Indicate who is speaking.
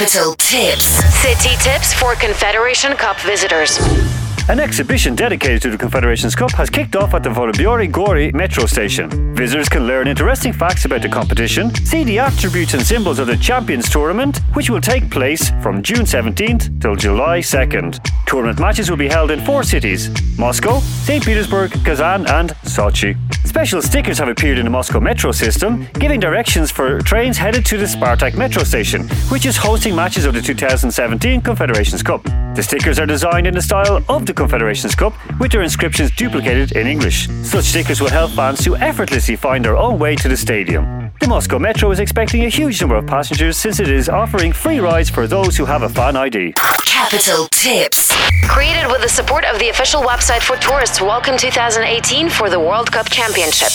Speaker 1: Capital Tips.
Speaker 2: City tips for Confederation Cup visitors.
Speaker 3: An exhibition dedicated to the Confederations Cup has kicked off at the Vorobyovy Gory metro station. Visitors can learn interesting facts about the competition, see the attributes and symbols of the Champions Tournament, which will take place from June 17th till July 2nd. Tournament matches will be held in four cities Moscow, St. Petersburg, Kazan, and Sochi. Special stickers have appeared in the Moscow metro system, giving directions for trains headed to the Spartak metro station, which is hosting matches of the 2017 Confederations Cup. The stickers are designed in the style of the Confederations Cup, with their inscriptions duplicated in English. Such stickers will help fans to effortlessly find their own way to the stadium. The Moscow Metro is expecting a huge number of passengers since it is offering free rides for those who have a fan ID.
Speaker 1: Capital Tips.
Speaker 2: Created with the support of the official website for tourists, welcome 2018 for the World Cup Championship.